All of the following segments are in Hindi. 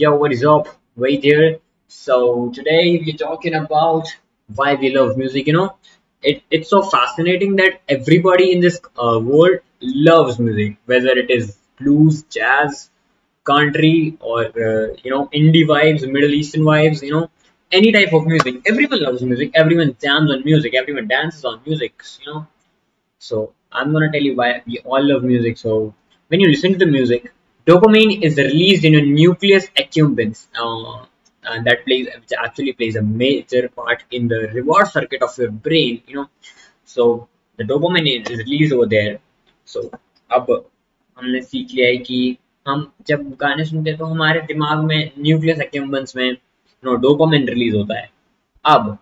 Yo, what is up? Wait here. So today we're talking about why we love music. You know, it, it's so fascinating that everybody in this uh, world loves music, whether it is blues, jazz, country, or uh, you know, indie vibes, Middle Eastern vibes. You know, any type of music. Everyone loves music. Everyone jams on music. Everyone dances on music. You know, so I'm gonna tell you why we all love music. So when you listen to the music, dopamine is released in your nucleus accumbens, uh, and that plays which actually plays a major part in the reward circuit of your brain. You know, so the dopamine is released over there. So अब हमने सीख लिया है कि हम जब गाने सुनते हैं तो हमारे दिमाग में न्यूक्लियस एक्यूम्बेंस में नो डोपामिन रिलीज़ होता है अब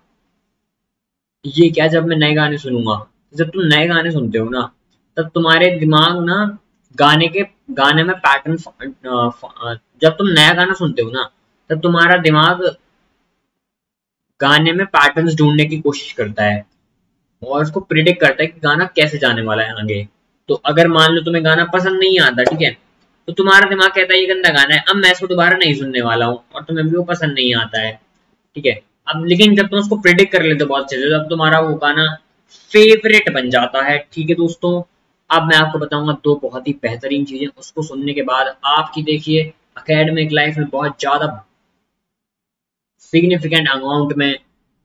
ये क्या जब मैं नए गाने सुनूँगा जब तुम नए गाने सुनते हो ना तब तुम्हारे दिमाग ना गाने के, गाने में पैटर्न जब तुम नया गाना सुनते हो ना, तब तुम्हारा दिमाग गाने में पैटर्न्स ढूँढने की कोशिश करता है और उसको प्रिडिक्ट करता है कि गाना कैसे जाने वाला है आगे। तो अगर मान लो तुम्हें गाना पसंद नहीं आता, ठीक है तो तुम्हारा दिमाग कहता है, ये गंदा गाना है, अब मैं इसको दोबारा नहीं सुनने वाला हूँ और तुम्हें भी वो पसंद नहीं आता है। ठीक है, अब लेकिन जब तुम उसको प्रिडिक्ट कर लेते हो बहुत अच्छे से जब तुम्हारा वो गाना फेवरेट बन जाता है। ठीक है दोस्तों अब मैं आपको बताऊँगा दो बहुत ही बेहतरीन चीज़ें। उसको सुनने के बाद आपकी देखिए अकेडमिक लाइफ में बहुत ज़्यादा सिग्निफिकेंट अमाउंट में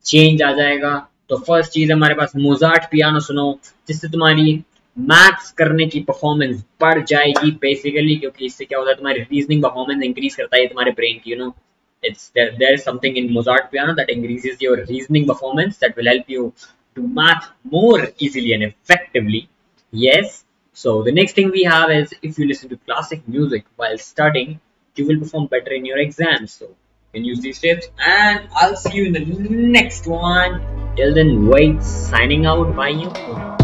चेंज आ जाएगा। तो फ़र्स्ट चीज़ हमारे पास मोजार्ट पियानो सुनो जिससे तुम्हारी मैथ्स करने की परफॉर्मेंस बढ़ जाएगी बेसिकली क्योंकि इससे क्या होता है तुम्हारी रीजनिंग परफॉर्मेंस इंक्रीज करता है तुम्हारे ब्रेन की you know it's there, there is something in Mozart piano that increases your reasoning performance that will help you to math more and effectively. Yes. So the next thing we have is if you listen to classic music while studying, you will perform better in your exams. So you can use these tips and I'll see you in the next one. Till then, wait, signing out. Bye you.